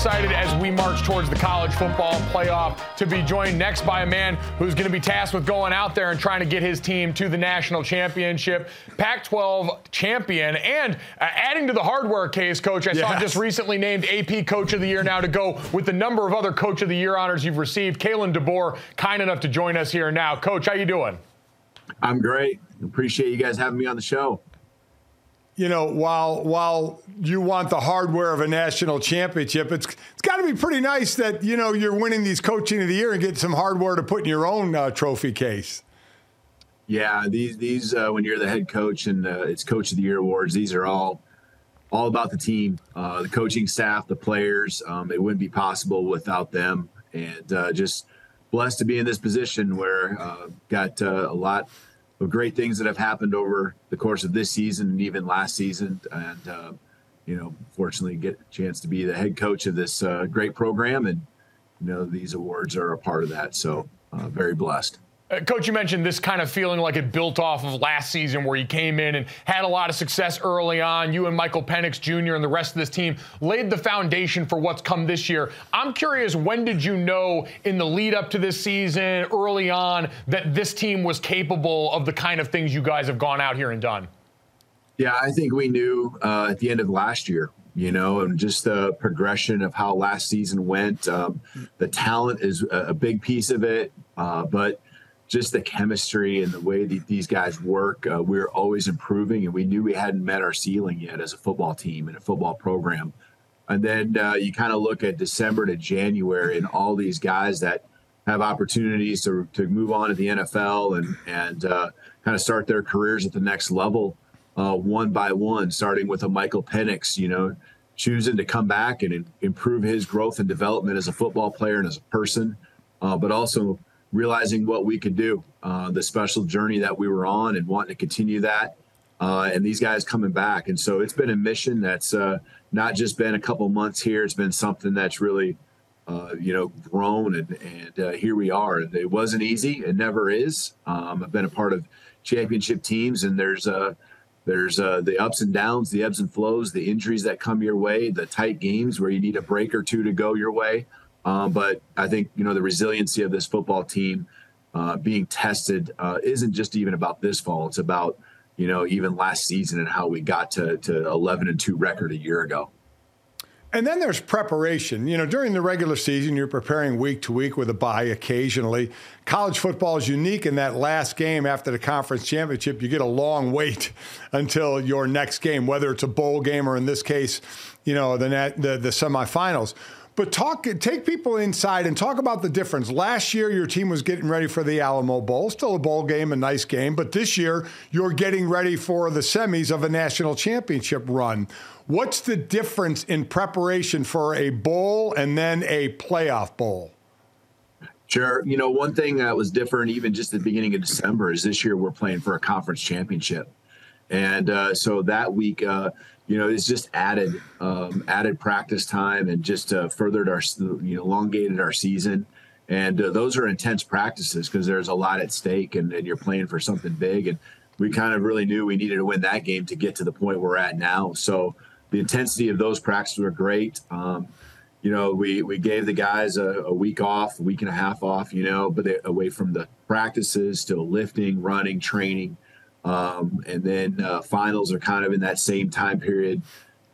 Excited as we march towards the college football playoff to be joined next by a man who's going to be tasked with going out there and trying to get his team to the national championship, Pac 12 champion, and uh, adding to the hardware case, coach. I saw just recently named AP Coach of the Year now to go with the number of other Coach of the Year honors you've received. Kalen DeBoer, kind enough to join us here now. Coach, how you doing? I'm great. Appreciate you guys having me on the show. You know, while while you want the hardware of a national championship, it's it's got to be pretty nice that you know you're winning these coaching of the year and get some hardware to put in your own uh, trophy case. Yeah, these these uh, when you're the head coach and uh, it's Coach of the Year awards, these are all all about the team, uh, the coaching staff, the players. Um, it wouldn't be possible without them, and uh, just blessed to be in this position where uh, got a lot of great things that have happened over the course of this season and even last season, and uh, you know, fortunately get a chance to be the head coach of this uh, great program, and you know these awards are a part of that. So uh, very blessed. Uh, Coach, you mentioned this kind of feeling like it built off of last season where you came in and had a lot of success early on. You and Michael Penix Jr. and the rest of this team laid the foundation for what's come this year. I'm curious, when did you know in the lead up to this season, early on, that this team was capable of the kind of things you guys have gone out here and done? Yeah, I think we knew uh, at the end of last year, you know, and just the progression of how last season went. Um, the talent is a, a big piece of it, uh, but just the chemistry and the way that these guys work, uh, we're always improving, and we knew we hadn't met our ceiling yet as a football team and a football program. And then uh, you kind of look at December to January and all these guys that have opportunities to, to move on to the NFL and and uh, kind of start their careers at the next level, uh, one by one, starting with a Michael Penix, you know, choosing to come back and improve his growth and development as a football player and as a person, uh, but also realizing what we could do, uh, the special journey that we were on, and wanting to continue that. Uh, and these guys coming back, and so it's been a mission that's uh, not just been a couple months here. It's been something that's really uh, you know, grown and, and uh, here we are. It wasn't easy. It never is. Um, I've been a part of championship teams and there's, uh, there's uh, the ups and downs, the ebbs and flows, the injuries that come your way, the tight games where you need a break or two to go your way. Um, but I think you know the resiliency of this football team uh, being tested uh, isn't just even about this fall. It's about you know even last season and how we got to to 11 and two record a year ago. And then there's preparation. You know, during the regular season, you're preparing week to week with a bye occasionally. College football is unique in that last game after the conference championship, you get a long wait until your next game, whether it's a bowl game or in this case, you know, the, the, the semifinals. But talk, take people inside and talk about the difference. Last year, your team was getting ready for the Alamo Bowl, still a bowl game, a nice game. But this year, you're getting ready for the semis of a national championship run. What's the difference in preparation for a bowl and then a playoff bowl? Sure. You know, one thing that was different, even just at the beginning of December, is this year we're playing for a conference championship. And uh, so that week, uh, you know, it's just added um, added practice time and just uh, furthered our, you know, elongated our season. And uh, those are intense practices because there's a lot at stake and, and, you're playing for something big. And we kind of really knew we needed to win that game to get to the point we're at now. So the intensity of those practices were great. Um, you know, we, we gave the guys a, a, week off, a week and a half off, you know, but they, away from the practices, still lifting, running, training. Um, and then uh, finals are kind of in that same time period.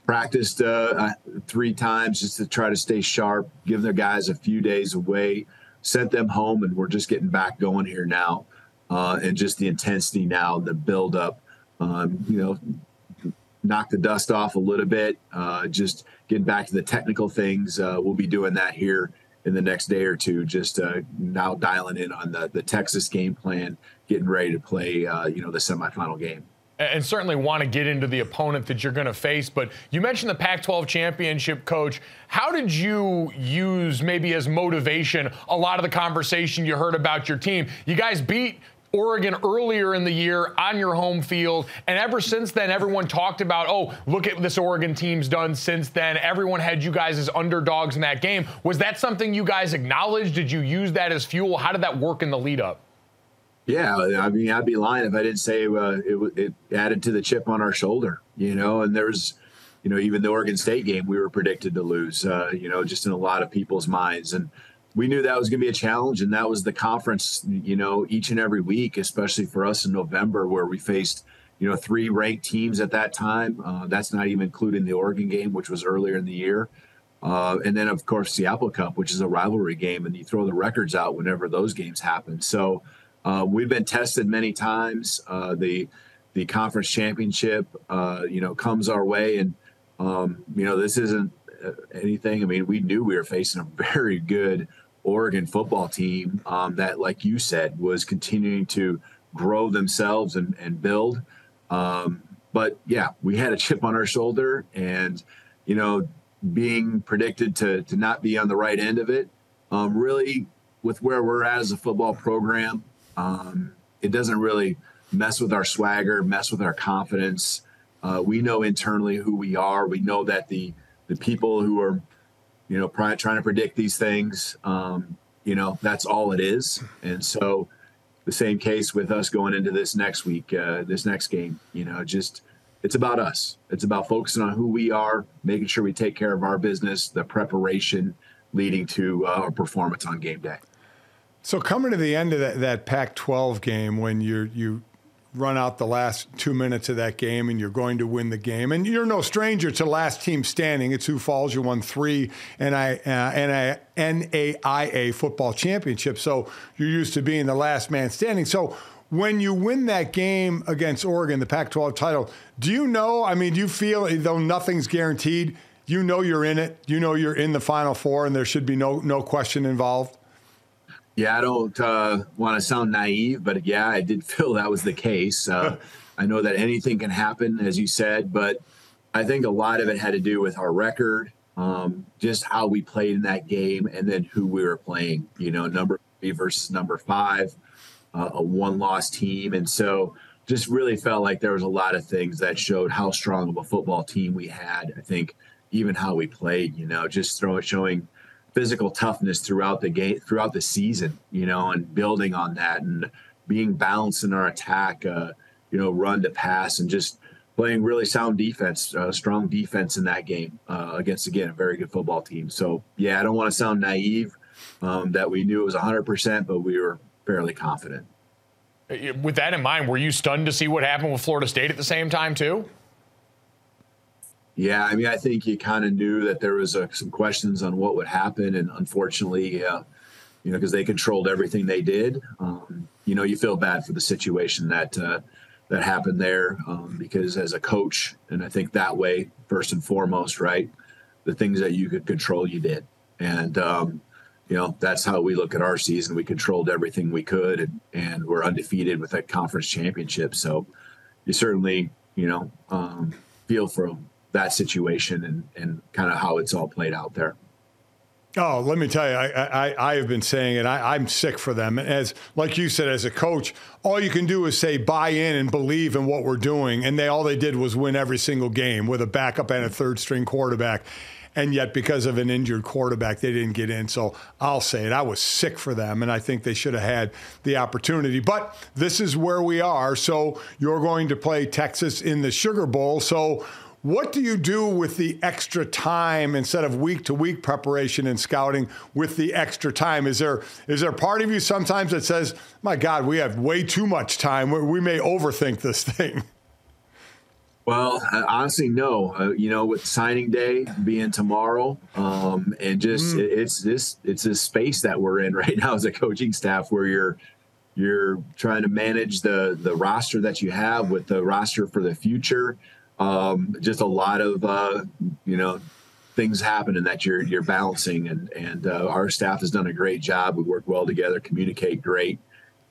Practiced uh, three times just to try to stay sharp, give their guys a few days away, sent them home, and we're just getting back going here now. Uh, and just the intensity now, the build up, um, you know, knock the dust off a little bit, uh, just getting back to the technical things. Uh, we'll be doing that here in the next day or two, just uh, now dialing in on the, the Texas game plan, getting ready to play, uh, you know, the semifinal game and certainly want to get into the opponent that you're going to face. But you mentioned the Pac 12 championship, coach. How did you use maybe as motivation a lot of the conversation you heard about your team? You guys beat Oregon earlier in the year on your home field. And ever since then, everyone talked about, oh, look at this Oregon team's done since then. Everyone had you guys as underdogs in that game. Was that something you guys acknowledged? Did you use that as fuel? How did that work in the lead up? Yeah, I mean, I'd be lying if I didn't say uh, it, it added to the chip on our shoulder, you know, and there's, you know, even the Oregon State game we were predicted to lose, uh, you know, just in a lot of people's minds. And, we knew that was going to be a challenge, and that was the conference. You know, each and every week, especially for us in November, where we faced you know three ranked teams at that time. Uh, that's not even including the Oregon game, which was earlier in the year. Uh, and then, of course, the Apple Cup, which is a rivalry game, and you throw the records out whenever those games happen. So uh, we've been tested many times. Uh, the the conference championship, uh, you know, comes our way, and um, you know this isn't uh, anything. I mean, we knew we were facing a very good Oregon football team um, that, like you said, was continuing to grow themselves and, and build. Um, but yeah, we had a chip on our shoulder, and you know, being predicted to to not be on the right end of it, um, really, with where we're at as a football program, um, it doesn't really mess with our swagger, mess with our confidence. Uh, we know internally who we are. We know that the the people who are you know, trying to predict these things. Um, you know, that's all it is. And so the same case with us going into this next week, uh, this next game, you know, just it's about us. It's about focusing on who we are, making sure we take care of our business, the preparation leading to uh, our performance on game day. So coming to the end of that, that Pac-12 game, when you you run out the last two minutes of that game and you're going to win the game. And you're no stranger to last team standing It's Sioux Falls. You won three NI, uh, NAIA football championships. So you're used to being the last man standing. So when you win that game against Oregon, the Pac 12 title, do you know? I mean, do you feel, though nothing's guaranteed, you know you're in it, you know you're in the Final Four, and there should be no, no question involved? Yeah, I don't uh, want to sound naive, but yeah, I did feel that was the case. Uh, I know that anything can happen, as you said, but I think a lot of it had to do with our record, um, just how we played in that game, and then who we were playing. You know, number three versus number five, uh, a one-loss team, and so just really felt like there was a lot of things that showed how strong of a football team we had. I think even how we played, you know, just throwing showing physical toughness throughout the game, throughout the season, you know, and building on that and being balanced in our attack, uh, you know, run to pass and just playing really sound defense, uh, strong defense in that game uh, against again a very good football team. So yeah, I don't want to sound naive um, that we knew it was 100%, but we were fairly confident. With that in mind, were you stunned to see what happened with Florida State at the same time too? Yeah, I mean, I think you kind of knew that there was uh, some questions on what would happen, and unfortunately, uh, you know, because they controlled everything they did, um, you know, you feel bad for the situation that uh, that happened there. Um, because as a coach, and I think that way first and foremost, right, the things that you could control, you did, and um, you know that's how we look at our season. We controlled everything we could, and, and we're undefeated with a conference championship. So you certainly, you know, um, feel for that situation and, and kind of how it's all played out there. Oh, let me tell you, I, I, I have been saying it. I, am sick for them. As like you said, as a coach, all you can do is say buy in and believe in what we're doing. And they all they did was win every single game with a backup and a third string quarterback. And yet, because of an injured quarterback, they didn't get in. So I'll say it. I was sick for them, and I think they should have had the opportunity. But this is where we are. So you're going to play Texas in the Sugar Bowl. So what do you do with the extra time instead of week to week preparation and scouting with the extra time? Is there is there part of you sometimes that says, "My God, we have way too much time. We may overthink this thing." Well, honestly, no. Uh, you know, with signing day being tomorrow, um, and just mm. it's this it's this space that we're in right now as a coaching staff where you're you're trying to manage the the roster that you have with the roster for the future um, just a lot of uh, you know things happening that you're you're balancing and and uh, our staff has done a great job. We work well together communicate great.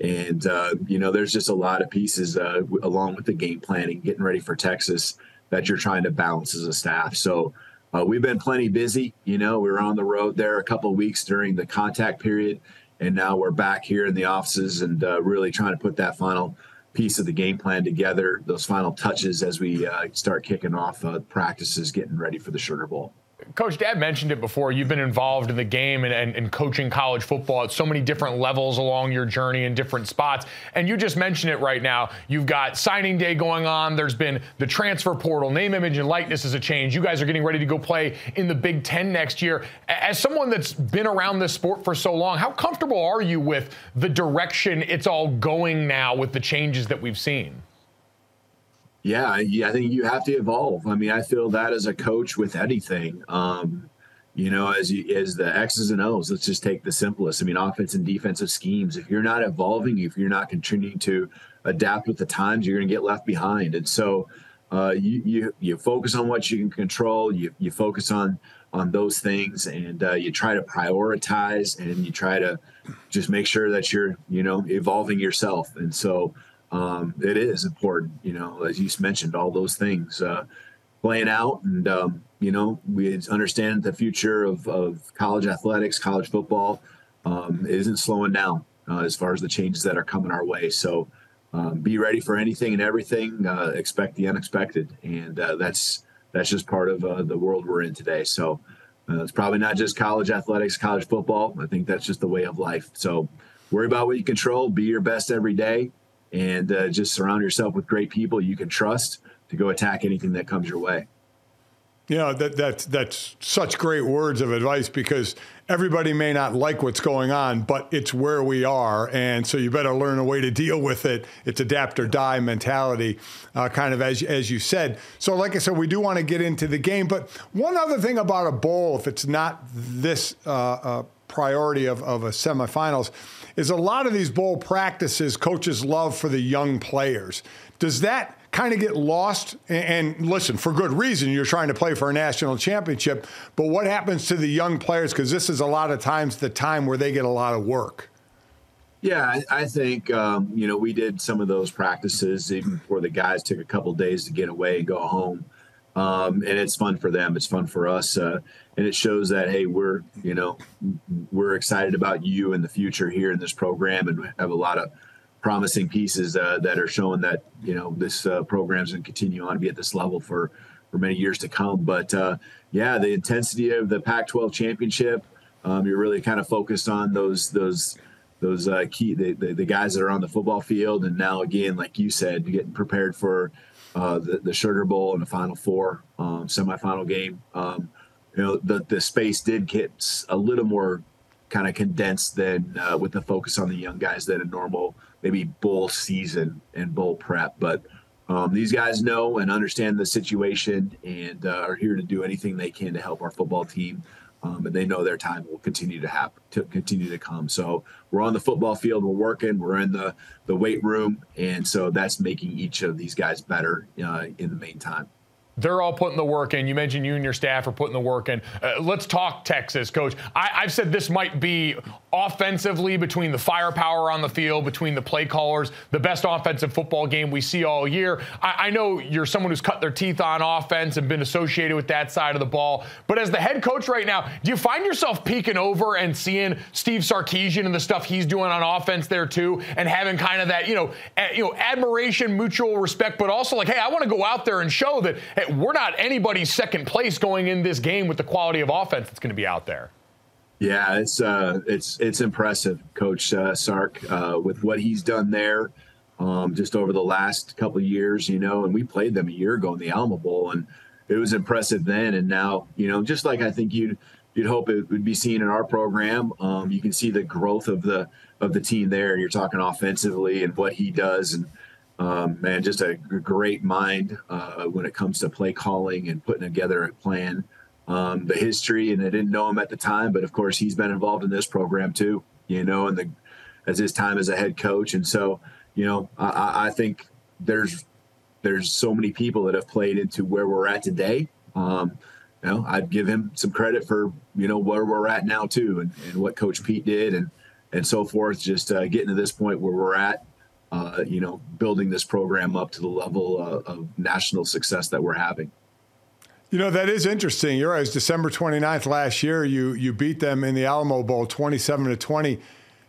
And uh, you know there's just a lot of pieces uh, along with the game planning getting ready for texas that you're trying to balance as a staff. So uh, we've been plenty busy you know we were on the road there a couple of weeks during the contact period and now we're back here in the offices and uh, really trying to put that final piece of the game plan together, those final touches as we uh, start kicking off uh, practices, getting ready for the Sugar Bowl. Coach, Dad mentioned it before. You've been involved in the game and, and, and, coaching college football at so many different levels along your journey in different spots. And you just mentioned it right now. You've got signing day going on. There's been the transfer portal, name, image, and likeness is a change. You guys are getting ready to go play in the Big Ten next year. As someone that's been around this sport for so long, how comfortable are you with the direction it's all going now with the changes that we've seen? Yeah, I think you have to evolve. I mean, I feel that as a coach with anything. Um, you know, as you, as the X's and O's, let's just take the simplest. I mean, offense and defensive schemes. If you're not evolving, if you're not continuing to adapt with the times, you're going to get left behind. And so, uh, you you you focus on what you can control. You you focus on on those things, and uh, you try to prioritize, and you try to just make sure that you're you know evolving yourself. And so, um, it is important, you know, as you mentioned, all those things uh, playing out. And, um, you know, we understand the future of, of college athletics, college football um, isn't slowing down uh, as far as the changes that are coming our way. So um, be ready for anything and everything, uh, expect the unexpected. And uh, that's, that's just part of uh, the world we're in today. So uh, it's probably not just college athletics, college football. I think that's just the way of life. So worry about what you control, be your best every day and uh, just surround yourself with great people you can trust to go attack anything that comes your way. Yeah, that, that's that's such great words of advice because everybody may not like what's going on, but it's where we are, and so you better learn a way to deal with it. It's adapt or die mentality, uh, kind of as as you said. So, like I said, we do want to get into the game, but one other thing about a bowl, if it's not this uh, uh, priority of of a semifinals, is a lot of these bowl practices coaches love for the young players. Does that kind of get lost? And, and, listen, for good reason, you're trying to play for a national championship, but what happens to the young players? Because this is a lot of times the time where they get a lot of work. Yeah, I, I think um, you know we did some of those practices even before the guys took a couple days to get away and go home um, and it's fun for them. It's fun for us, uh, and it shows that hey, we're you know we're excited about you in the future here in this program, and have a lot of promising pieces uh, that are showing that you know this uh, program's going to continue on to be at this level for for many years to come. But uh, yeah, the intensity of the Pac-12 championship, um, you're really kind of focused on those those those uh, key the, the, the guys that are on the football field, and now again, like you said, getting prepared for uh, the, the Sugar Bowl and the Final Four um, semifinal game. Um, you know, the the space did get a little more kind of condensed than uh, with the focus on the young guys than a normal maybe bowl season and bowl prep. But um, these guys know and understand the situation and uh, are here to do anything they can to help our football team. Um, and they know their time will continue to happen, to continue to come. So we're on the football field, we're working, we're in the the weight room, and so that's making each of these guys better uh, in the meantime. They're all putting the work in. You mentioned you and your staff are putting the work in. Uh, let's talk Texas, coach. I, have said this might be offensively between the firepower on the field, between the play callers, the best offensive football game we see all year. I, I know you're someone who's cut their teeth on offense and been associated with that side of the ball. But as the head coach right now, do you find yourself peeking over and seeing Steve Sarkisian and the stuff he's doing on offense there too, and having kind of that, you know, you know, admiration, mutual respect, but also like, hey, I want to go out there and show that. Hey, we're not anybody's second place going in this game with the quality of offense that's going to be out there. Yeah, it's uh, it's it's impressive, Coach uh, Sark, uh, with what he's done there, um, just over the last couple of years. You know, and we played them a year ago in the Alamo Bowl, and it was impressive then. And now, you know, just like I think you'd you'd hope it would be seen in our program. Um, you can see the growth of the of the team there. You're talking offensively and what he does, and um, man, just a great mind uh, when it comes to play calling and putting together a plan. Um, the history, and I didn't know him at the time, but of course he's been involved in this program too. You know, and the as his time as a head coach, and so you know, I, I think there's there's so many people that have played into where we're at today. Um, you know, I'd give him some credit for you know where we're at now too, and, and what Coach Pete did, and and so forth. Just uh, getting to this point where we're at uh, you know, building this program up to the level uh, of national success that we're having. You know, that is interesting. You're right. It was December 29th last year. You you beat them in the Alamo Bowl 27 to 20.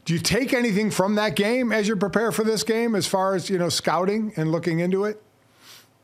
Do you take anything from that game as you prepare for this game as far as, you know, scouting and looking into it?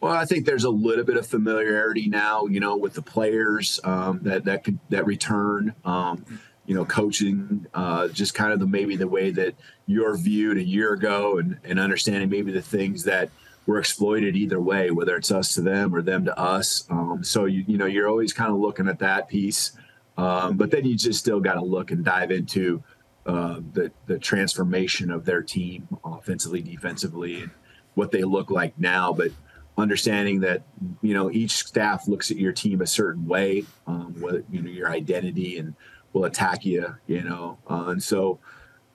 Well, I think there's a little bit of familiarity now, you know, with the players um, that that could that return. Um, you know, coaching, uh, just kind of the maybe the way that you're viewed a year ago, and and understanding maybe the things that were exploited either way, whether it's us to them or them to us. Um, so you you know you're always kind of looking at that piece, um, but then you just still got to look and dive into uh, the the transformation of their team offensively, defensively, and what they look like now. But understanding that you know each staff looks at your team a certain way, um, what you know your identity and will attack you, you know. Uh, and so,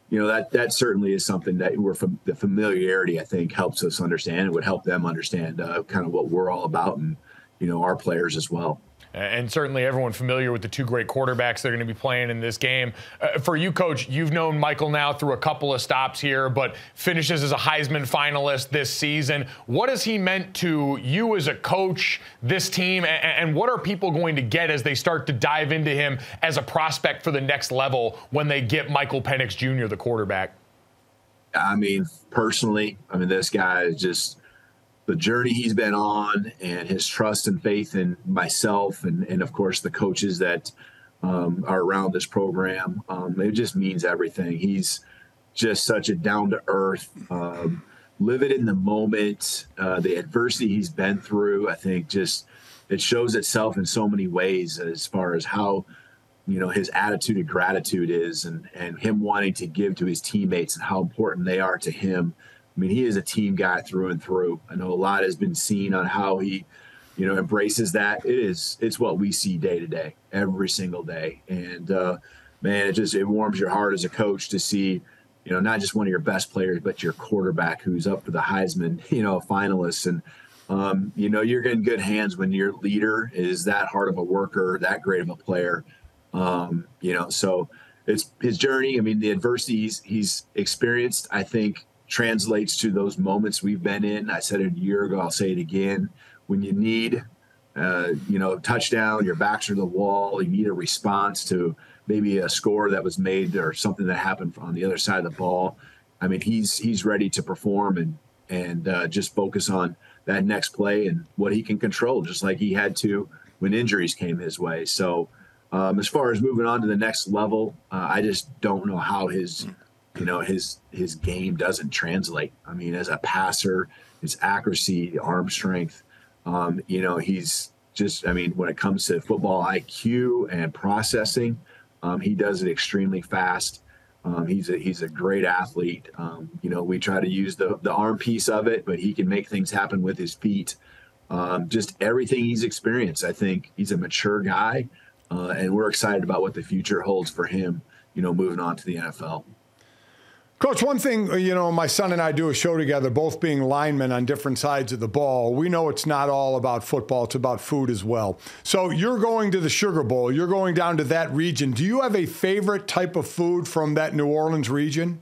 you know, that that certainly is something that we're from the familiarity, I think, helps us understand. It would help them understand uh, kind of what we're all about and, you know, our players as well and certainly everyone familiar with the two great quarterbacks they're going to be playing in this game. Uh, for you, coach, you've known Michael now through a couple of stops here, but finishes as a Heisman finalist this season. What has he meant to you as a coach, this team, and, and what are people going to get as they start to dive into him as a prospect for the next level when they get Michael Penix Jr., the quarterback? I mean, personally, I mean, this guy is just the journey he's been on and his trust and faith in myself and, and of course the coaches that um, are around this program. Um, it just means everything. He's just such a down to earth, um, live it in the moment. Uh, the adversity he's been through, I think, just it shows itself in so many ways as far as how you know his attitude of gratitude is and and him wanting to give to his teammates and how important they are to him I mean, he is a team guy through and through. I know a lot has been seen on how he, you know, embraces that. It is it's what we see day to day, every single day. And uh, man, it just it warms your heart as a coach to see, you know, not just one of your best players, but your quarterback who's up for the Heisman, you know, finalists. And um, you know, you're in good hands when your leader is that hard of a worker, that great of a player. Um, you know, so it's his journey. I mean, the adversity he's, he's experienced, I think, translates to those moments we've been in. I said it a year ago. I'll say it again. When you need, uh, you know, touchdown, your backs are the wall. You need a response to maybe a score that was made or something that happened on the other side of the ball. I mean, he's he's ready to perform and and uh, just focus on that next play and what he can control, just like he had to when injuries came his way. So, um, as far as moving on to the next level, uh, I just don't know how his you know his his game doesn't translate. I mean, as a passer, his accuracy, arm strength. Um, you know, he's just, I mean, when it comes to football IQ and processing, um, he does it extremely fast. Um, he's a he's a great athlete. Um, you know, we try to use the the arm piece of it, but he can make things happen with his feet. Um, just everything he's experienced, I think he's a mature guy, uh, and we're excited about what the future holds for him. You know, moving on to the NFL. Coach, one thing, uh, you know, my son and I do a show together, both being linemen on different sides of the ball. We know it's not all about football, it's about food as well. So you're going to the Sugar Bowl, you're going down to that region. Do you have a favorite type of food from that New Orleans region?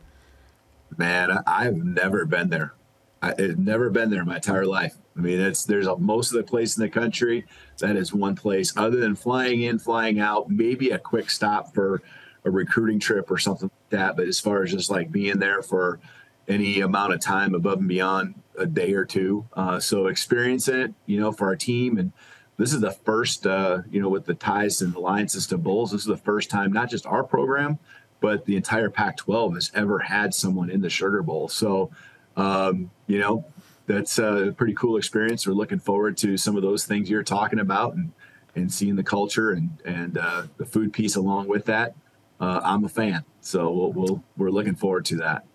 Man, I've never been there. I've never been there in my entire life. I mean, it's there's a, most of the place in the country that is one place. Other than flying in, flying out, maybe a quick stop for a recruiting trip or something that. But as far as just like being there for any amount of time above and beyond a day or two, uh, so experiencing it, you know, for our team and this is the first, uh, you know, with the ties and alliances to Bulls. This is the first time not just our program, but the entire Pac-12 has ever had someone in the Sugar Bowl. So, um, you know, that's a pretty cool experience. We're looking forward to some of those things you're talking about and and seeing the culture and and uh, the food piece along with that uh, I'm a fan. So we'll, we'll, we're looking forward to that.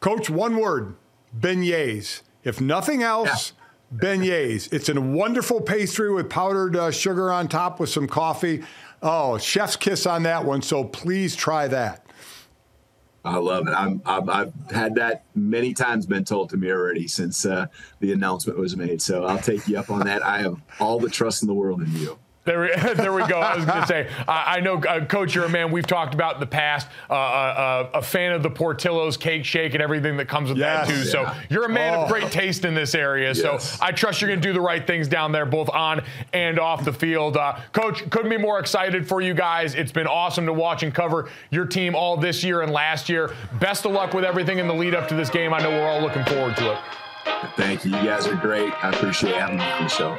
Coach, one word beignets. If nothing else, yeah. beignets. It's a wonderful pastry with powdered uh, sugar on top with some coffee. Oh, chef's kiss on that one. So please try that. I love it. I'm, i have had that many times been told to me already since uh, the announcement was made. So I'll take you up on that. I have all the trust in the world in you. There we, there we go. I was going to say, I, I know, uh, Coach, you're a man we've talked about in the past, uh, uh, uh, a fan of the Portillo's cake shake and everything that comes with yes, that, too. Yeah. So you're a man oh. of great taste in this area. Yes. So I trust you're going to do the right things down there, both on and off the field. Uh, Coach, couldn't be more excited for you guys. It's been awesome to watch and cover your team all this year and last year. Best of luck with everything in the lead up to this game. I know we're all looking forward to it. Thank you. You guys are great. I appreciate having me on the show.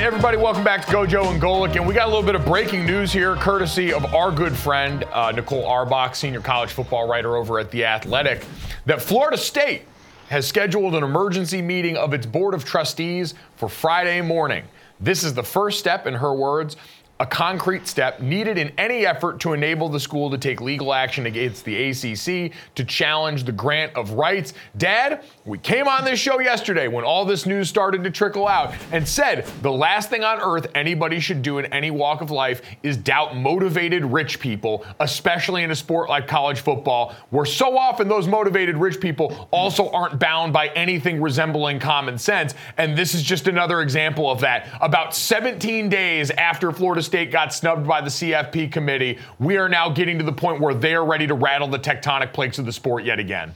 Right, everybody, welcome back to Gojo and Golic. And we got a little bit of breaking news here, courtesy of our good friend, uh, Nicole Auerbach, senior college football writer over at The Athletic, that Florida State has scheduled an emergency meeting of its Board of Trustees for Friday morning. This is the first step, in her words, a concrete step needed in any effort to enable the school to take legal action against the ACC to challenge the grant of rights. Dad, we came on this show yesterday when all this news started to trickle out and said the last thing on earth anybody should do in any walk of life is doubt motivated rich people, especially in a sport like college football, where so often those motivated rich people also aren't bound by anything resembling common sense. And this is just another example of that. About 17 days after Florida State got snubbed by the CFP committee, we are now getting to the point where they are ready to rattle the tectonic plates of the sport yet again.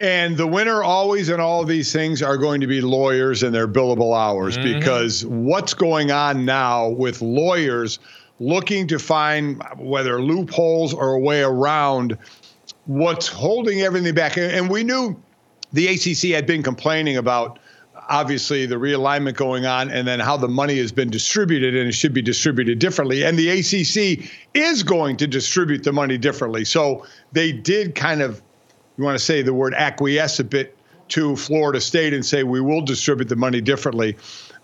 And the winner always in all of these things are going to be lawyers and their billable hours mm-hmm. because what's going on now with lawyers looking to find whether loopholes or a way around what's holding everything back. And we knew the ACC had been complaining about obviously the realignment going on and then how the money has been distributed and it should be distributed differently. And the ACC is going to distribute the money differently. So they did kind of you want to say the word acquiesce a bit to Florida State and say we will distribute the money differently.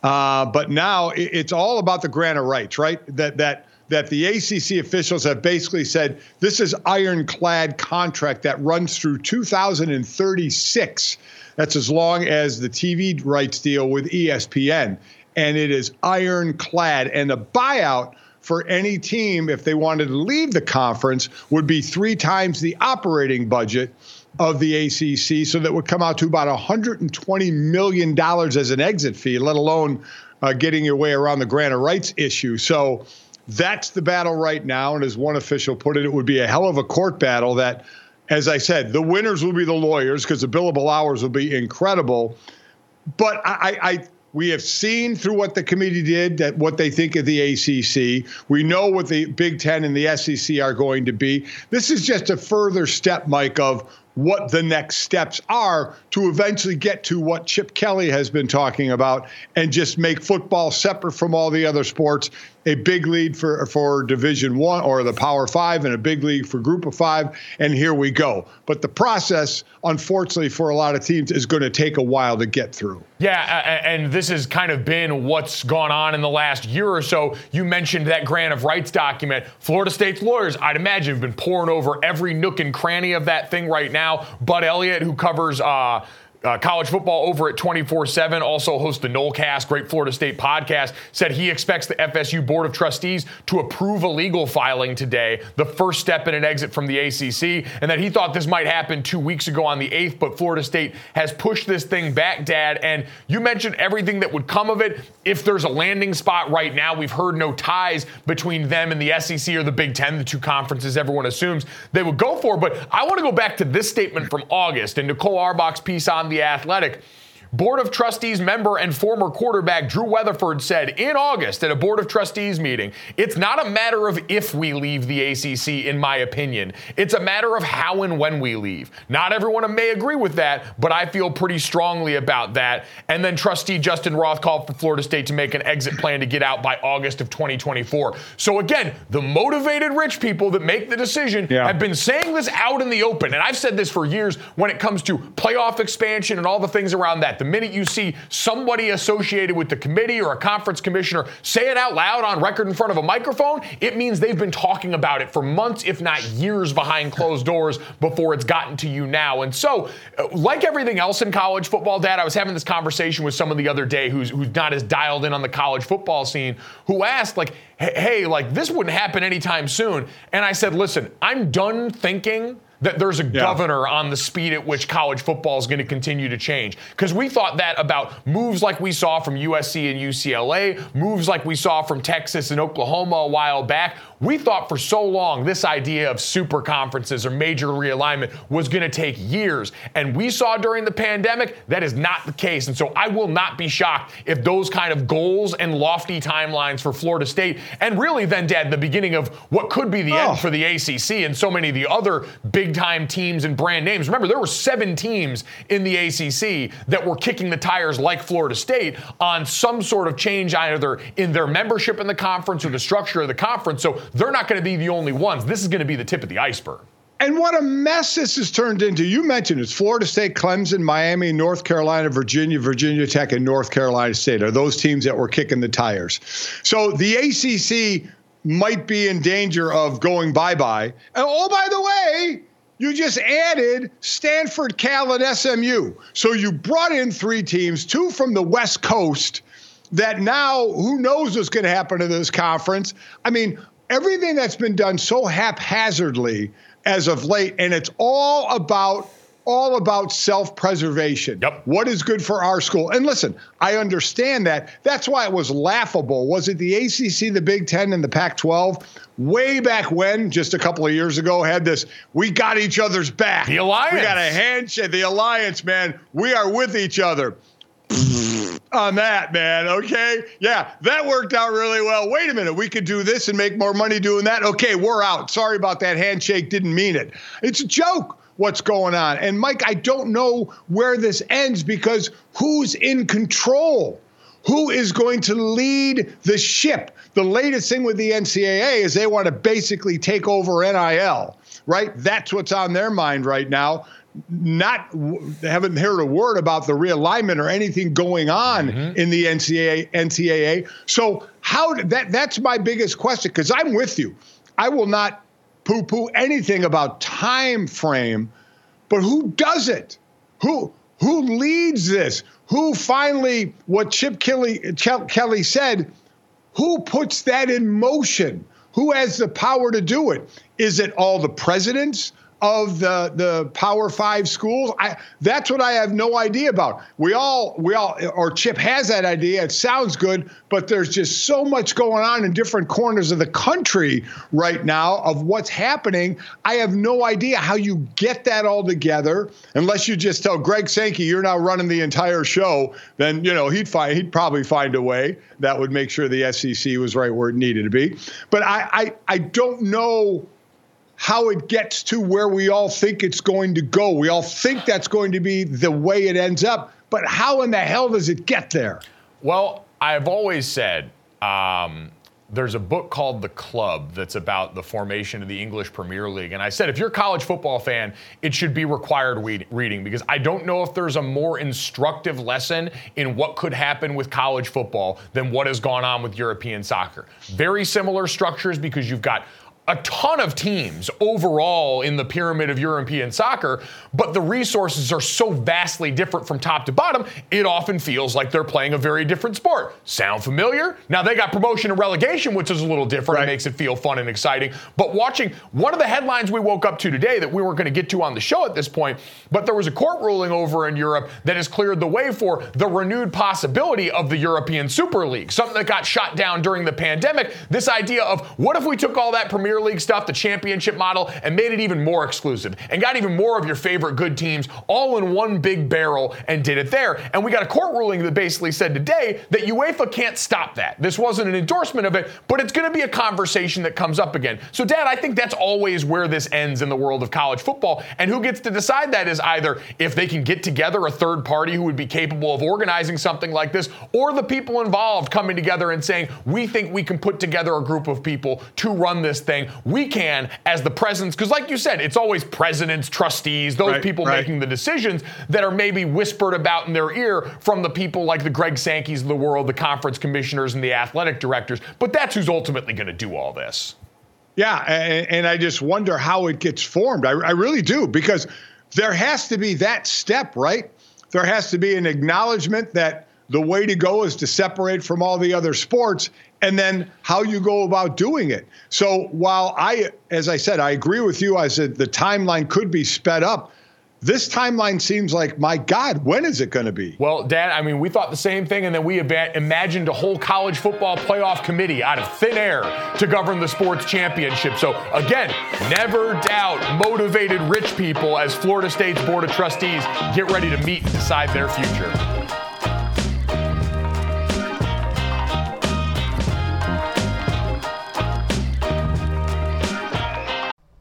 Uh, but now it's all about the grant of rights, right? That that that the ACC officials have basically said this is ironclad contract that runs through 2036. That's as long as the TV rights deal with ESPN, and it is ironclad. And the buyout for any team, if they wanted to leave the conference, would be three times the operating budget of the ACC. So that would come out to about $120 million as an exit fee, let alone uh, getting your way around the grant of rights issue. So that's the battle right now. And as one official put it, it would be a hell of a court battle that, as I said, the winners will be the lawyers because the billable hours will be incredible. But I, I we have seen through what the committee did that what they think of the ACC. We know what the Big Ten and the SEC are going to be. This is just a further step, Mike, of what the next steps are to eventually get to what Chip Kelly has been talking about and just make football separate from all the other sports a big lead for for Division One or the Power Five, and a big league for Group of Five, and here we go. But the process, unfortunately, for a lot of teams, is going to take a while to get through. Yeah, and this has kind of been what's gone on in the last year or so. You mentioned that grant of rights document. Florida State's lawyers, I'd imagine, have been pouring over every nook and cranny of that thing right now. Bud Elliott, who covers. Uh, uh, college football over at 24 7, also hosts the Nolecast, great Florida State podcast, said he expects the FSU Board of Trustees to approve a legal filing today, the first step in an exit from the ACC, and that he thought this might happen two weeks ago on the 8th, but Florida State has pushed this thing back, Dad. And you mentioned everything that would come of it. If there's a landing spot right now, we've heard no ties between them and the SEC or the Big Ten, the two conferences everyone assumes they would go for. But I want to go back to this statement from August and Nicole Auerbach's piece on the Athletic. Board of Trustees member and former quarterback Drew Weatherford said in August at a Board of Trustees meeting, it's not a matter of if we leave the ACC, in my opinion. It's a matter of how and when we leave. Not everyone may agree with that, but I feel pretty strongly about that. And then trustee Justin Roth called for Florida State to make an exit plan to get out by August of 2024. So again, the motivated rich people that make the decision yeah. have been saying this out in the open. And I've said this for years when it comes to playoff expansion and all the things around that. The minute you see somebody associated with the committee or a conference commissioner say it out loud on record in front of a microphone, it means they've been talking about it for months, if not years, behind closed doors before it's gotten to you now. And so, uh, like everything else in college football, Dad, I was having this conversation with someone the other day who's, who's not as dialed in on the college football scene, who asked, like, hey, like, this wouldn't happen anytime soon. And I said, listen, I'm done thinking that there's a yeah. governor on the speed at which college football is going to continue to change. Because we thought that about moves like we saw from USC and UCLA, moves like we saw from Texas and Oklahoma a while back. We thought for so long this idea of super conferences or major realignment was going to take years. And we saw during the pandemic that is not the case. And so I will not be shocked if those kind of goals and lofty timelines for Florida State, and really then, Dad, the beginning of what could be the oh. end for the ACC and so many of the other big time teams and brand names. Remember, there were seven teams in the ACC that were kicking the tires like Florida State on some sort of change either in their membership in the conference or the structure of the conference. So they're not going to be the only ones. This is going to be the tip of the iceberg. And what a mess this has turned into. You mentioned it's Florida State, Clemson, Miami, North Carolina, Virginia, Virginia Tech, and North Carolina State are those teams that were kicking the tires. So the ACC might be in danger of going bye bye. And oh, by the way, you just added Stanford, Cal, and SMU. So you brought in three teams, two from the West Coast, that now who knows what's going to happen to this conference. I mean, everything that's been done so haphazardly as of late, and it's all about all about self preservation. Yep. What is good for our school? And listen, I understand that. That's why it was laughable. Was it the ACC, the Big Ten, and the Pac 12? Way back when, just a couple of years ago, had this, we got each other's back. The alliance. We got a handshake. The alliance, man. We are with each other on that, man. Okay. Yeah, that worked out really well. Wait a minute. We could do this and make more money doing that. Okay, we're out. Sorry about that handshake. Didn't mean it. It's a joke what's going on. And Mike, I don't know where this ends because who's in control? Who is going to lead the ship? The latest thing with the NCAA is they want to basically take over NIL, right? That's what's on their mind right now not haven't heard a word about the realignment or anything going on mm-hmm. in the NCAA. NCAA. So how that that's my biggest question because I'm with you. I will not poo-poo anything about time frame, but who does it? Who who leads this? Who finally what Chip Kelly Kelly said? Who puts that in motion? Who has the power to do it? Is it all the presidents? Of the the Power Five schools. I, that's what I have no idea about. We all we all or Chip has that idea. It sounds good, but there's just so much going on in different corners of the country right now of what's happening. I have no idea how you get that all together unless you just tell Greg Sankey you're now running the entire show. Then you know he'd find he'd probably find a way that would make sure the SEC was right where it needed to be. But I I, I don't know how it gets to where we all think it's going to go. We all think that's going to be the way it ends up, but how in the hell does it get there? Well, I've always said um, there's a book called The Club that's about the formation of the English Premier League. And I said, if you're a college football fan, it should be required reading because I don't know if there's a more instructive lesson in what could happen with college football than what has gone on with European soccer. Very similar structures because you've got a ton of teams overall in the pyramid of European soccer, but the resources are so vastly different from top to bottom, it often feels like they're playing a very different sport. Sound familiar? Now they got promotion and relegation, which is a little different. Right. It makes it feel fun and exciting. But watching one of the headlines we woke up to today that we weren't going to get to on the show at this point, but there was a court ruling over in Europe that has cleared the way for the renewed possibility of the European Super League, something that got shot down during the pandemic. This idea of what if we took all that Premier Premier League stuff, the championship model, and made it even more exclusive and got even more of your favorite good teams all in one big barrel and did it there. And we got a court ruling that basically said today that UEFA can't stop that. This wasn't an endorsement of it, but it's going to be a conversation that comes up again. So, Dad, I think that's always where this ends in the world of college football. And who gets to decide that is either if they can get together a third party who would be capable of organizing something like this, or the people involved coming together and saying, we think we can put together a group of people to run this thing we can, as the presidents, because like you said, it's always presidents, trustees, those right, people right. making the decisions that are maybe whispered about in their ear from the people like the Greg Sankeys of the world, the conference commissioners, and the athletic directors. But that's who's ultimately going to do all this. Yeah, and, and, I just wonder how it gets formed. I, I really do, because there has to be that step, right? There has to be an acknowledgement that the way to go is to separate from all the other sports and then how you go about doing it. So while I, as I said, I agree with you, I said the timeline could be sped up. This timeline seems like, my God, when is it going to be? Well, Dad, I mean, we thought the same thing, and then we imagined a whole college football playoff committee out of thin air to govern the sports championship. So, again, never doubt motivated rich people as Florida State's Board of Trustees get ready to meet and decide their future.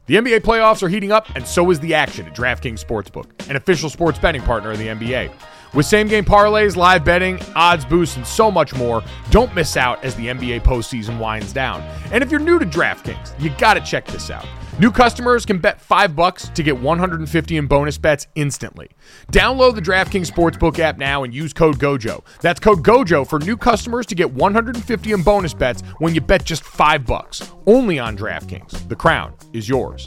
The NBA playoffs are heating up, and so is the action at DraftKings Sportsbook, an official sports betting partner of the NBA. With same game parlays, live betting, odds boosts, and so much more, don't miss out as the NBA postseason winds down. And if you're new to DraftKings, you gotta check this out. New customers can bet 5 bucks to get 150 in bonus bets instantly. Download the DraftKings Sportsbook app now and use code GOJO. That's code GOJO for new customers to get 150 in bonus bets when you bet just 5 bucks. Only on DraftKings. The crown is yours.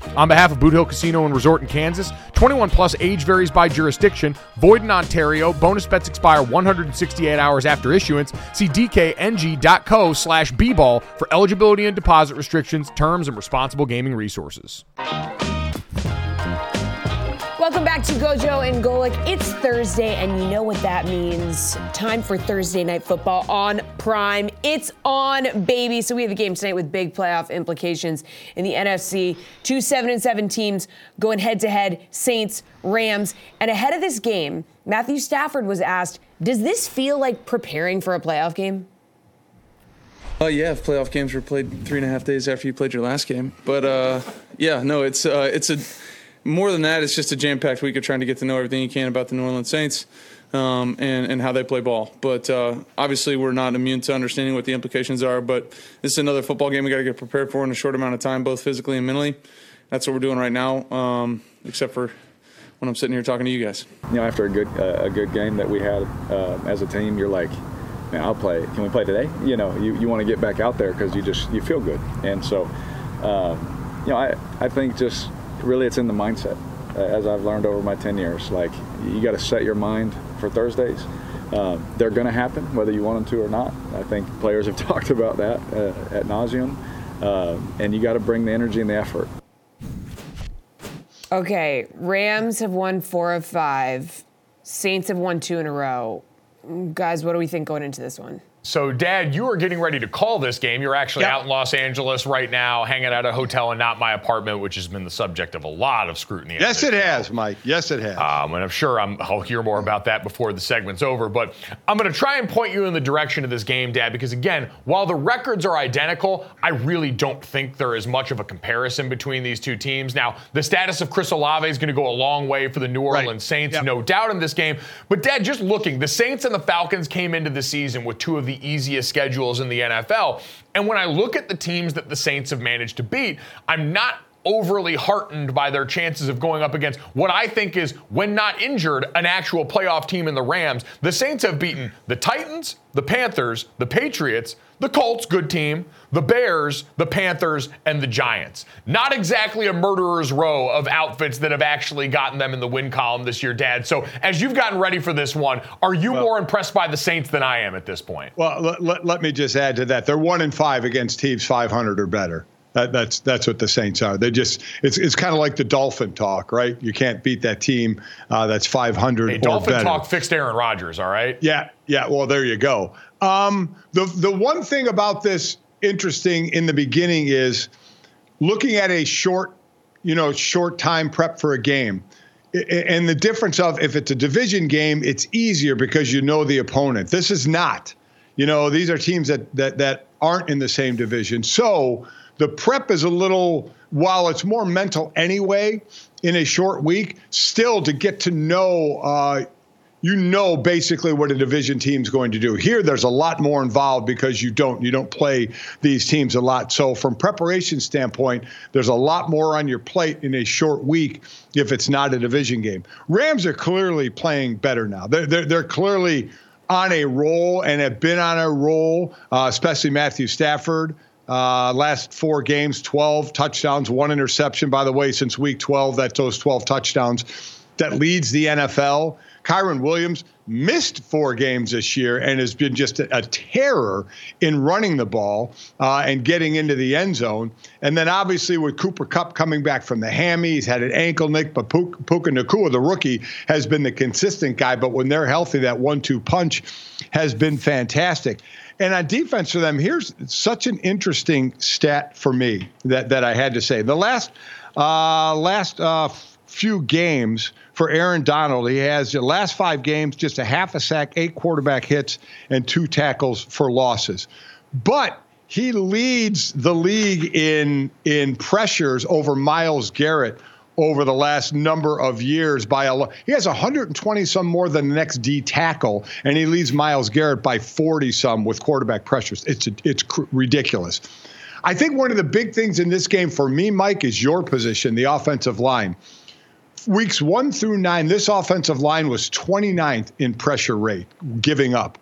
On behalf of Boot Hill Casino and Resort in Kansas, 21 plus age varies by jurisdiction, void in Ontario, bonus bets expire 168 hours after issuance. See dkng.co slash bball for eligibility and deposit restrictions, terms, and responsible gaming resources. Welcome back to Gojo and Golic. It's Thursday, and you know what that means. Time for Thursday night football on Prime. It's on, baby. So we have a game tonight with big playoff implications in the NFC. Two seven and seven teams going head to head. Saints, Rams, and ahead of this game, Matthew Stafford was asked, "Does this feel like preparing for a playoff game?" Oh uh, yeah, if playoff games were played three and a half days after you played your last game. But uh, yeah, no, it's uh, it's a more than that, it's just a jam-packed week of trying to get to know everything you can about the New Orleans Saints um, and and how they play ball. But uh, obviously, we're not immune to understanding what the implications are. But this is another football game we got to get prepared for in a short amount of time, both physically and mentally. That's what we're doing right now, um, except for when I'm sitting here talking to you guys. You know, after a good uh, a good game that we had uh, as a team, you're like. Man, I'll play. Can we play today? You know, you, you want to get back out there because you just you feel good, and so, um, you know, I I think just really it's in the mindset uh, as I've learned over my 10 years. Like, you got to set your mind for Thursdays. Uh, they're going to happen, whether you want them to or not. I think players have talked about that uh, at nauseum. Uh, and you got to bring the energy and the effort. Okay, Rams have won four of five. Saints have won two in a row. Guys, what do we think going into this one? So, Dad, you are getting ready to call this game. You're actually yep. out in Los Angeles right now, hanging out at a hotel and not my apartment, which has been the subject of a lot of scrutiny. Yes, it show. has, Mike. Yes, it has. Um, and I'm sure i will hear more about that before the segment's over. But I'm going to try and point you in the direction of this game, Dad, because again, while the records are identical, I really don't think there is much of a comparison between these two teams. Now, the status of Chris Olave is going to go a long way for the New Orleans right. Saints, yep. no doubt in this game. But, Dad, just looking, the Saints and the Falcons came into the season with two of the easiest schedules in the NFL. And when I look at the teams that the Saints have managed to beat, I'm not overly heartened by their chances of going up against what I think is, when not injured, an actual playoff team in the Rams. The Saints have beaten the Titans, the Panthers, the Patriots, the Colts, good team, the Bears, the Panthers, and the Giants. Not exactly a murderer's row of outfits that have actually gotten them in the win column this year, Dad. So as you've gotten ready for this one, are you well, more impressed by the Saints than I am at this point? Well, let, let, let me just add to that. They're one in five against teams 500 or better. That, that's that's what the Saints are. They just it's it's kind of like the Dolphin talk, right? You can't beat that team uh, that's 500 hey, Dolphin better. talk fixed Aaron Rodgers, all right? Yeah, yeah. Well, there you go. Um, the the one thing about this interesting in the beginning is looking at a short, you know, short time prep for a game. And the difference of if it's a division game, it's easier because you know the opponent. This is not. You know, these are teams that that that aren't in the same division. So the prep is a little while it's more mental anyway in a short week, still to get to know uh, you know basically what a division team's going to do. Here, there's a lot more involved because you don't you don't play these teams a lot. So from preparation standpoint, there's a lot more on your plate in a short week if it's not a division game. Rams are clearly playing better now. They're they're, they're clearly on a roll and have been on a roll, uh, especially Matthew Stafford. Uh, last four games, 12 touchdowns, one interception, by the way, since week 12. That's those 12 touchdowns that leads the NFL. Kyren Williams missed four games this year and has been just a, a terror in running the ball uh, and getting into the end zone. And then obviously with Cooper Kupp coming back from the hammy, he's had an ankle nick, but Puka, Puka Nacua, the rookie, has been the consistent guy. But when they're healthy, that one-two punch has been fantastic. And on defense for them, here's such an interesting stat for me that, that I had to say. The last uh, last uh, few games for Aaron Donald. He has the last five games just a half a sack, eight quarterback hits, and two tackles for losses. But he leads the league in in pressures over Myles Garrett over the last number of years by a. He has 120 some more than the next D tackle, and he leads Myles Garrett by 40 some with quarterback pressures. It's it's ridiculous. I think one of the big things in this game for me, Mike, is your position, the offensive line. Weeks one through nine, this offensive line was 29th in pressure rate, giving up.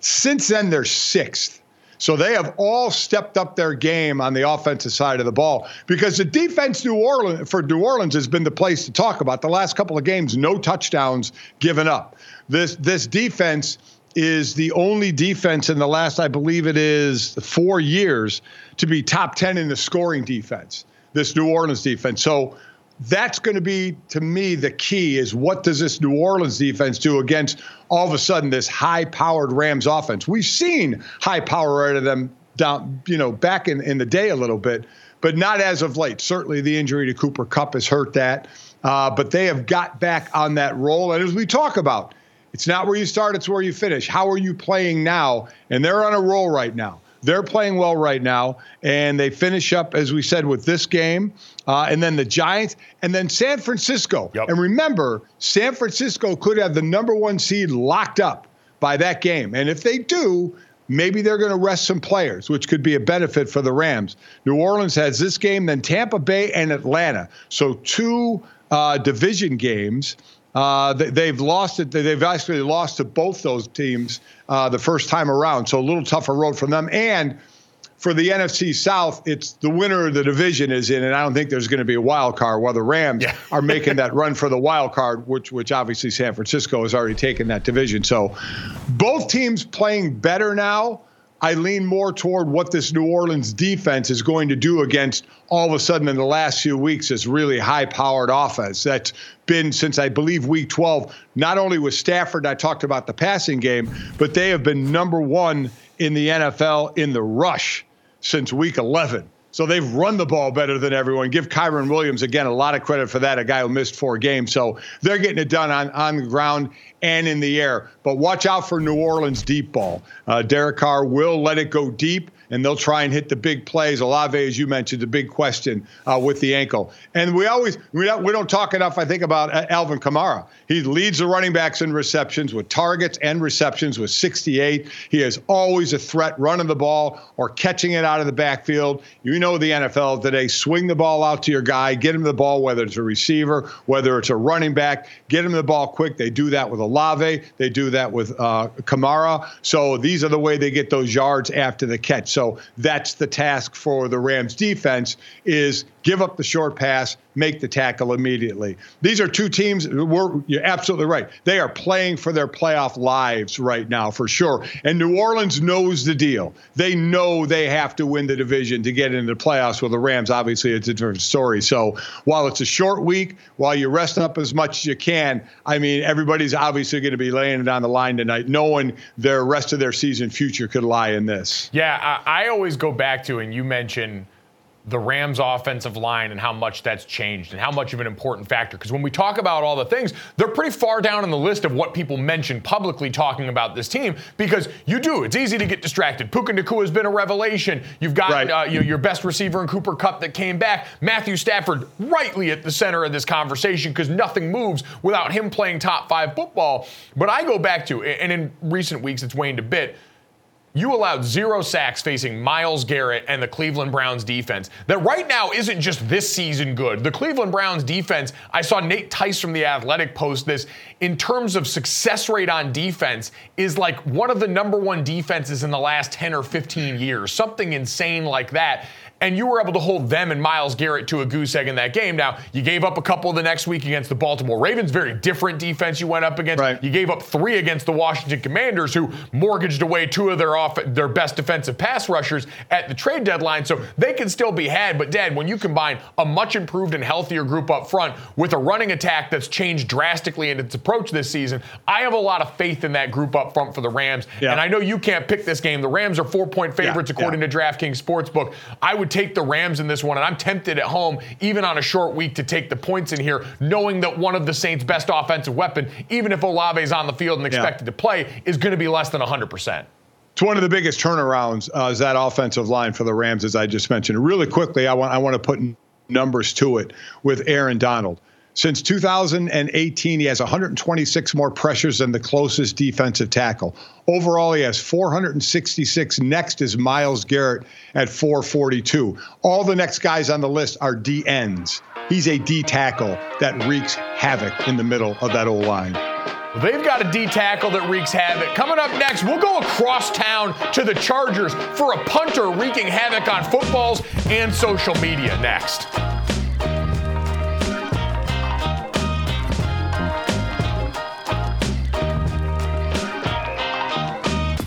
Since then, they're sixth. So they have all stepped up their game on the offensive side of the ball because the defense New Orleans for New Orleans has been the place to talk about. The last couple of games, no touchdowns given up. This this defense is the only defense in the last, I believe it is four years, to be top 10 in the scoring defense, this New Orleans defense. So that's going to be, to me, the key is what does this New Orleans defense do against all of a sudden this high powered Rams offense? We've seen high power out of them down, you know, back in, in the day a little bit, but not as of late. Certainly the injury to Cooper Kupp has hurt that. Uh, but they have got back on that roll. And as we talk about, it's not where you start, it's where you finish. How are you playing now? And they're on a roll right now. They're playing well right now, and they finish up, as we said, with this game, uh, and then the Giants, and then San Francisco. Yep. And remember, San Francisco could have the number one seed locked up by that game. And if they do, maybe they're going to rest some players, which could be a benefit for the Rams. New Orleans has this game, then Tampa Bay and Atlanta. So two uh, division games. Uh, they, have lost it. They've actually lost to both those teams uh, the first time around. So a little tougher road for them. And for the NFC South, it's the winner of the division is in, and I don't think there's going to be a wild card. While the Rams yeah. are making that run for the wild card, which which obviously San Francisco has already taken that division. So both teams playing better now. I lean more toward what this New Orleans defense is going to do against all of a sudden in the last few weeks this really high powered offense that's been since I believe week 12. Not only with Stafford, I talked about the passing game, but they have been number one in the NFL in the rush since week 11. So they've run the ball better than everyone. Give Kyren Williams, again, a lot of credit for that, a guy who missed four games. So they're getting it done on, on the ground and in the air. But watch out for New Orleans deep ball. Uh, Derek Carr will let it go deep and they'll try and hit the big plays. Olave, as you mentioned, the big question uh, with the ankle. And we always we don't, we don't talk enough, I think, about uh, Alvin Kamara. He leads the running backs in receptions with targets and receptions with 68. He is always a threat running the ball or catching it out of the backfield. You know the NFL today. Swing the ball out to your guy, get him the ball, whether it's a receiver, whether it's a running back, get him the ball quick. They do that with Olave. They do that with uh, Kamara. So these are the way they get those yards after the catch. So that's the task for the Rams defense is give up the short pass, make the tackle immediately. These are two teams, you're absolutely right. They are playing for their playoff lives right now, for sure. And New Orleans knows the deal. They know they have to win the division to get into the playoffs. Well, the Rams, obviously, it's a different story. So while it's a short week, while you rest up as much as you can, I mean, everybody's obviously going to be laying it on the line tonight, knowing their rest of their season future could lie in this. Yeah, I, I always go back to, and you mentioned – the Rams offensive line and how much that's changed and how much of an important factor. Because when we talk about all the things, they're pretty far down on the list of what people mention publicly talking about this team because you do. It's easy to get distracted. Puka Nacua has been a revelation. You've got right. uh, you know, your best receiver in Cooper Kupp that came back. Matthew Stafford rightly at the center of this conversation because nothing moves without him playing top five football. But I go back to, and in recent weeks it's waned a bit, you allowed zero sacks facing Myles Garrett and the Cleveland Browns defense. That right now isn't just this season good. The Cleveland Browns defense, I saw Nate Tice from The Athletic post this, in terms of success rate on defense, is like one of the number one defenses in the last 10 or 15 years. Something insane like that and you were able to hold them and Myles Garrett to a goose egg in that game. Now, you gave up a couple the next week against the Baltimore Ravens, very different defense you went up against. Right. You gave up three against the Washington Commanders, who mortgaged away two of their off their best defensive pass rushers at the trade deadline. So they can still be had. But Dad, when you combine a much improved and healthier group up front with a running attack that's changed drastically in its approach this season, I have a lot of faith in that group up front for the Rams. Yeah. And I know you can't pick this game. The Rams are four point favorites yeah. according yeah. to DraftKings Sportsbook. I would would take the Rams in this one, and I'm tempted at home, even on a short week, to take the points in here, knowing that one of the Saints' best offensive weapon, even if Olave is on the field and expected yeah. to play, is going to be less than 100%. It's one of the biggest turnarounds uh, is that offensive line for the Rams, as I just mentioned. Really quickly, I want I want to put numbers to it with Aaron Donald. Since 2018, he has 126 more pressures than the closest defensive tackle. Overall, he has 466. Next is Myles Garrett at 442. All the next guys on the list are D ends. He's a D tackle that wreaks havoc in the middle of that old line. They've got a D tackle that wreaks havoc. Coming up next, we'll go across town to the Chargers for a punter wreaking havoc on footballs and social media next.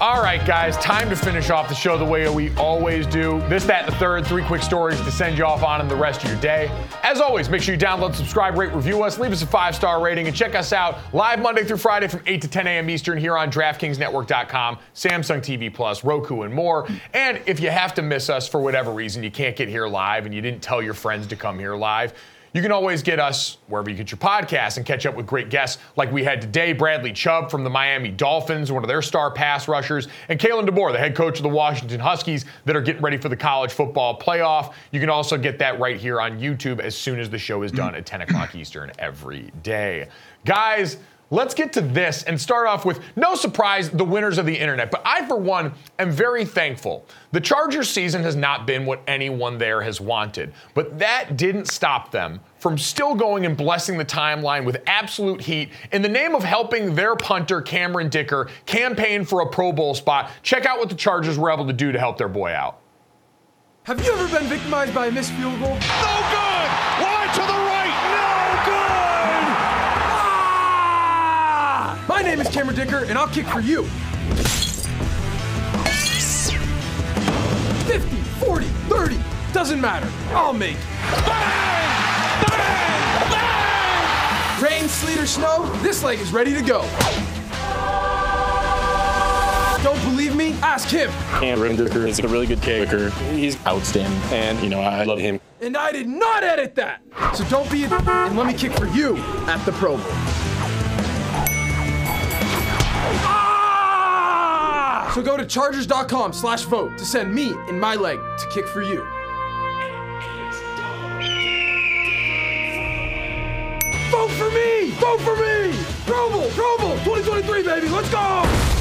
All right, guys, time to finish off the show the way we always do. This, that, and the third, three quick stories to send you off on in the rest of your day. As always, make sure you download, subscribe, rate, review us, leave us a five star rating, and check us out live Monday through Friday from 8 to 10 a.m. Eastern here on DraftKingsNetwork.com, Samsung TV Plus, Roku, and more. And if you have to miss us for whatever reason, you can't get here live and you didn't tell your friends to come here live, you can always get us wherever you get your podcasts and catch up with great guests like we had today Bradley Chubb from the Miami Dolphins, one of their star pass rushers, and Kalen DeBoer, the head coach of the Washington Huskies, that are getting ready for the college football playoff. You can also get that right here on YouTube as soon as the show is done at 10 o'clock Eastern every day. Guys, Let's get to this and start off with no surprise, the winners of the internet. But I, for one, am very thankful. The Chargers season has not been what anyone there has wanted, but that didn't stop them from still going and blessing the timeline with absolute heat in the name of helping their punter, Cameron Dicker, campaign for a Pro Bowl spot. Check out what the Chargers were able to do to help their boy out. Have you ever been victimized by a missed field goal? No good! Wide to the My name is Cameron Dicker, and I'll kick for you. 50, 40, 30, doesn't matter. I'll make. Bang! Bang! Bang! Rain, sleet, or snow, this leg is ready to go. Don't believe me? Ask him. Cameron Dicker is a really good kicker. He's outstanding, and you know I love him. And I did not edit that. So don't be a and let me kick for you at the Pro Bowl. So go to chargers.com slash vote to send me and my leg to kick for you. Vote for me! Vote for me! Pro Bowl, Pro Bowl, 2023, baby, let's go!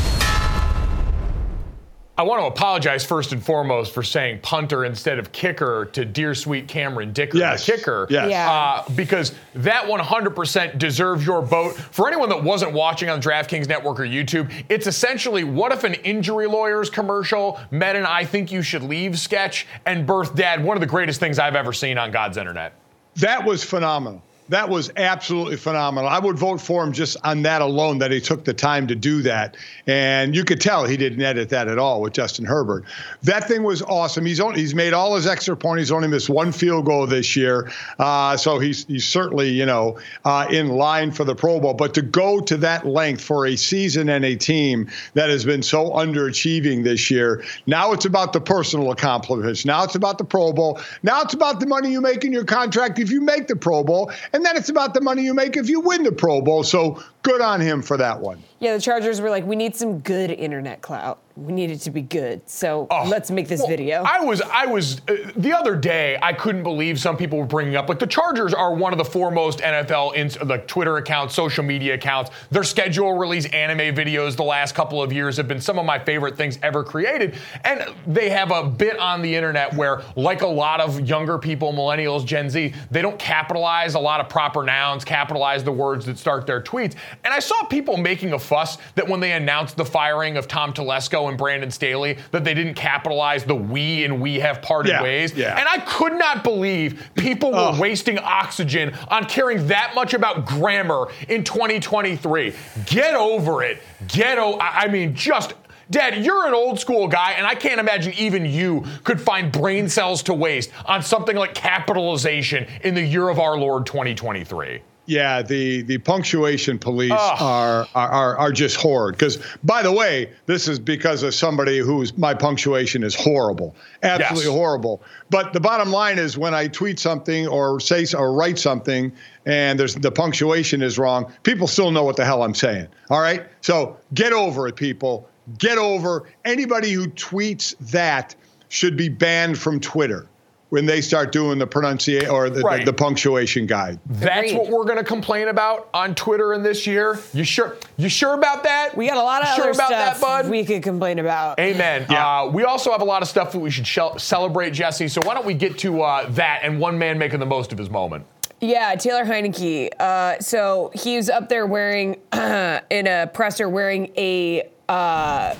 I want to apologize first and foremost for saying punter instead of kicker to dear sweet Cameron Dicker, Yes. the kicker. Yes. Yeah. Uh, because that 100% deserves your vote. For anyone that wasn't watching on DraftKings Network or YouTube, it's essentially what if an injury lawyer's commercial met an I think you should leave sketch and birth dad, one of the greatest things I've ever seen on God's internet. That was phenomenal. That was absolutely phenomenal. I would vote for him just on that alone, that he took the time to do that. And you could tell he didn't edit that at all with Justin Herbert. That thing was awesome. He's only, he's made all his extra points. He's only missed one field goal this year. Uh, so he's, he's certainly, you know, uh, in line for the Pro Bowl. But to go to that length for a season and a team that has been so underachieving this year, now it's about the personal accomplishments. Now it's about the Pro Bowl. Now it's about the money you make in your contract if you make the Pro Bowl. And then it's about the money you make if you win the Pro Bowl. So good on him for that one. Yeah, the Chargers were like, we need some good internet clout. We need it to be good. So let's make this Well, video. I was, I was, uh, the other day, I couldn't believe some people were bringing up, like, the Chargers are one of the foremost NFL, ins- like, Twitter accounts, social media accounts. Their schedule release anime videos the last couple of years have been some of my favorite things ever created. And they have a bit on the internet where, like a lot of younger people, millennials, Gen Z, they don't capitalize a lot of proper nouns, capitalize the words that start their tweets. And I saw people making a fuss that when they announced the firing of Tom Telesco and Brandon Staley, that they didn't capitalize the we and we have parted Yeah, ways. yeah. And I could not believe people were wasting oxygen on caring that much about grammar in 2023. Get over it. Get over. I mean, just. Dad, you're an old school guy, and I can't imagine even you could find brain cells to waste on something like capitalization in the year of our Lord 2023. Yeah, the the punctuation police ah. Ugh. are, are are just horrid. Because by the way, this is because of somebody whose my punctuation is horrible, absolutely Yes. horrible. But the bottom line is, when I tweet something or say or write something, and there's the punctuation is wrong, people still know what the hell I'm saying. All right, so get over it, people. Get over anybody who tweets that should be banned from Twitter. When they start doing the pronunciation or the, Right. the, the punctuation guide. That's what we're going to complain about on Twitter in this year. You sure? You sure about that? We got a lot of sure other about stuff that, bud. we could complain about. Amen. Uh, we also have a lot of stuff that we should shel- celebrate, Jesse. So why don't we get to uh, that and one man making the most of his moment? Yeah, Taylor Heinicke. Uh, so he was up there wearing, in a presser, wearing a uh,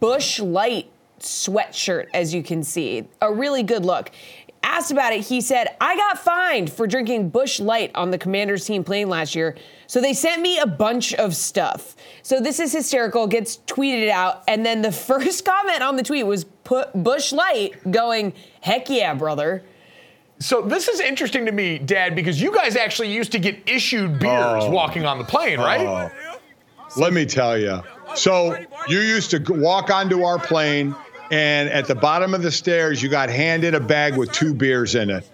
Busch Light sweatshirt, as you can see. A really good look. Asked about it, he said, I got fined for drinking Busch Light on the Commanders team plane last year. So they sent me a bunch of stuff. So this is hysterical, gets tweeted out. And then the first comment on the tweet was put Busch Light going, heck yeah, brother. So this is interesting to me, Dad, because you guys actually used to get issued beers Oh. walking on the plane, right? Oh. Let me tell you. So you used to walk onto our plane, and at the bottom of the stairs, you got handed a bag with two beers in it.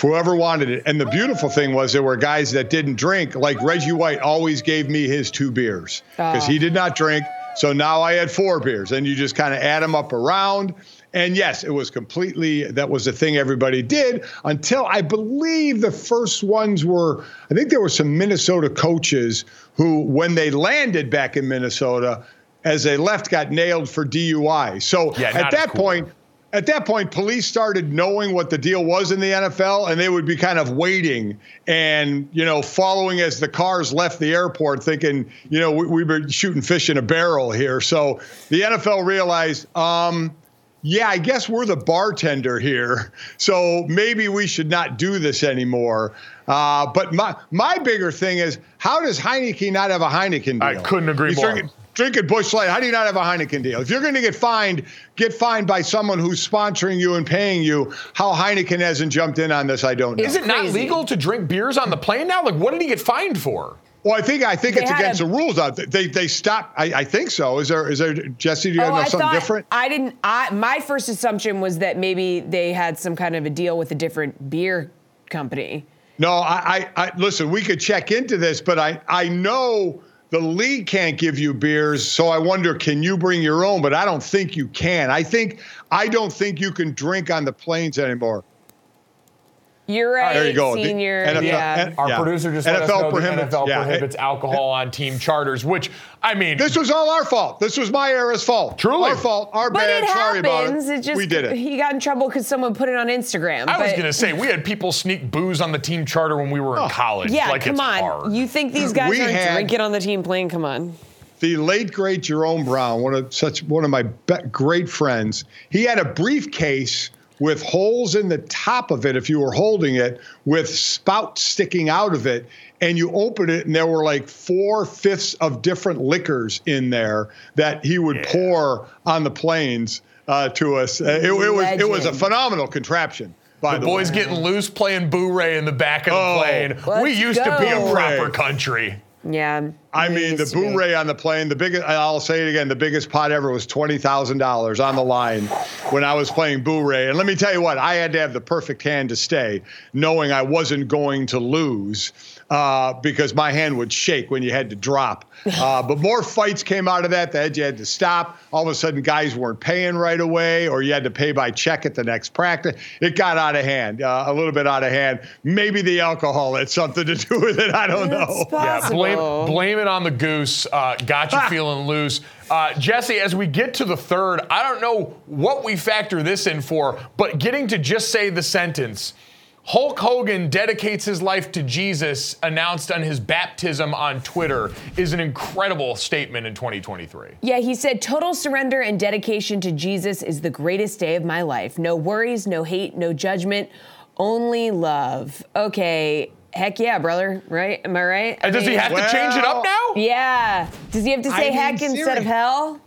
Whoever wanted it. And the beautiful thing was there were guys that didn't drink. Like Reggie White always gave me his two beers because Oh. he ah. did not drink. So now I had four beers, and you just kind of add them up around. And yes, it was completely, that was the thing everybody did until I believe the first ones were, I think there were some Minnesota coaches who, when they landed back in Minnesota, as they left, got nailed for DUI. So Yeah, at that cool. point, at that point, police started knowing what the deal was in the NFL, and they would be kind of waiting and you know following as the cars left the airport, thinking you know we, we were shooting fish in a barrel here. So the NFL realized, um, yeah, I guess we're the bartender here, so maybe we should not do this anymore. Uh, but my my bigger thing is, how does Heinicke not have a Heineken deal? I couldn't agree more. Drinking Busch Light. How do you not have a Heineken deal? If you're going to get fined, get fined by someone who's sponsoring you and paying you. How Heineken hasn't jumped in on this, I don't know. Is it not legal to drink beers on the plane now? Like, what did he get fined for? Well, I think I think They it's against a- the rules. Uh, Out there. They they stopped. I, I think so. Is there is there Jesse? Do you oh, know I something thought different? I didn't. I my first assumption was that maybe they had some kind of a deal with a different beer company. No, I, I, I listen. We could check into this, but I I know the league can't give you beers, so I wonder can you bring your own? But I don't think you can. I think I don't think you can drink on the planes anymore. You're right, There you go. The senior. NFL yeah. Our Yeah. producer just let us NFL know prohibits- the NFL yeah. prohibits alcohol on team charters, which I mean, This was all our fault. This was my era's fault. Truly. our fault. Our but bad. it Sorry happens. about it. It just we did it. he got in trouble because someone put it on Instagram. I was going to say we had people sneak booze on the team charter when we were in oh. college. Yeah, like come it's on. hard. You think these guys We aren't had- drinking on the team plane? Come on. the late great Jerome Brown, one of such one of my be- great friends, he had a briefcase with holes in the top of it if you were holding it with spouts sticking out of it and you open it and there were like four fifths of different liquors in there that he would pour on the planes uh, to us Uh, it, it was it was a phenomenal contraption by the the, boys way. getting loose playing Boo Ray in the back of the Oh. plane. we Let's used to be a proper country. Yeah. I mean, the boo-ray on the plane, the biggest, I'll say it again, the biggest pot ever was $20,000 on the line when I was playing Boo-ray. And let me tell you what, I had to have the perfect hand to stay, knowing I wasn't going to lose uh, because my hand would shake when you had to drop. Uh, but more fights came out of that. That you had to stop. All of a sudden, guys weren't paying right away, or you had to pay by check at the next practice. It got out of hand, uh, a little bit out of hand. Maybe the alcohol had something to do with it. I don't know. It's Yeah, blame blame it on the goose. Uh, got you feeling loose, uh, Jesse. As we get to the third, I don't know what we factor this in for, but getting to just say the sentence. Hulk Hogan dedicates his life to Jesus, announced on his baptism on Twitter, is an incredible statement in 2023. Yeah, he said, total surrender and dedication to Jesus is the greatest day of my life. No worries, no hate, no judgment, only love. Okay, heck yeah, brother, right? Am I right? I And does he mean- have to change it up now? Yeah. Does he have to I say mean, heck instead of hell?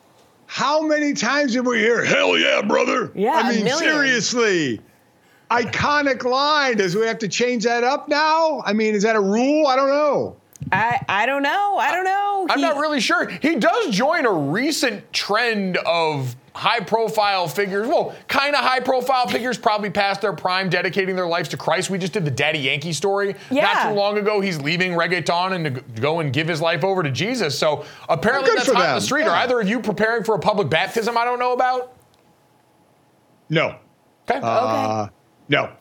How many times did we hear "Hell yeah, brother"? Yeah, I a mean, million. seriously, iconic line. Does we have to change that up now? I mean, is that a rule? I don't know. I, I don't know. I don't know. I'm He- not really sure. He does join a recent trend of high profile figures. Well, kind of high profile figures, probably past their prime, dedicating their lives to Christ. We just did the Daddy Yankee story. Yeah. Not too long ago, he's leaving reggaeton and to go and give his life over to Jesus. So apparently Good that's for hot in the them. street. Are either of you preparing for a public baptism I don't know about? No. Okay. Uh, No.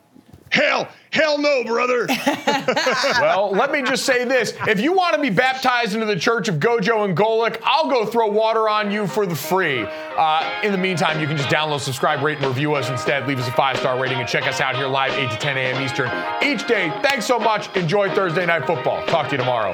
Hell, hell no, brother. well, let me just say this. If you want to be baptized into the church of Gojo and Golic, I'll go throw water on you for the free. Uh, in the meantime, you can just download, subscribe, rate, and review us instead. Leave us a five star rating and check us out here live 8 to 10 a.m. Eastern each day. Thanks so much. Enjoy Thursday Night Football. Talk to you tomorrow.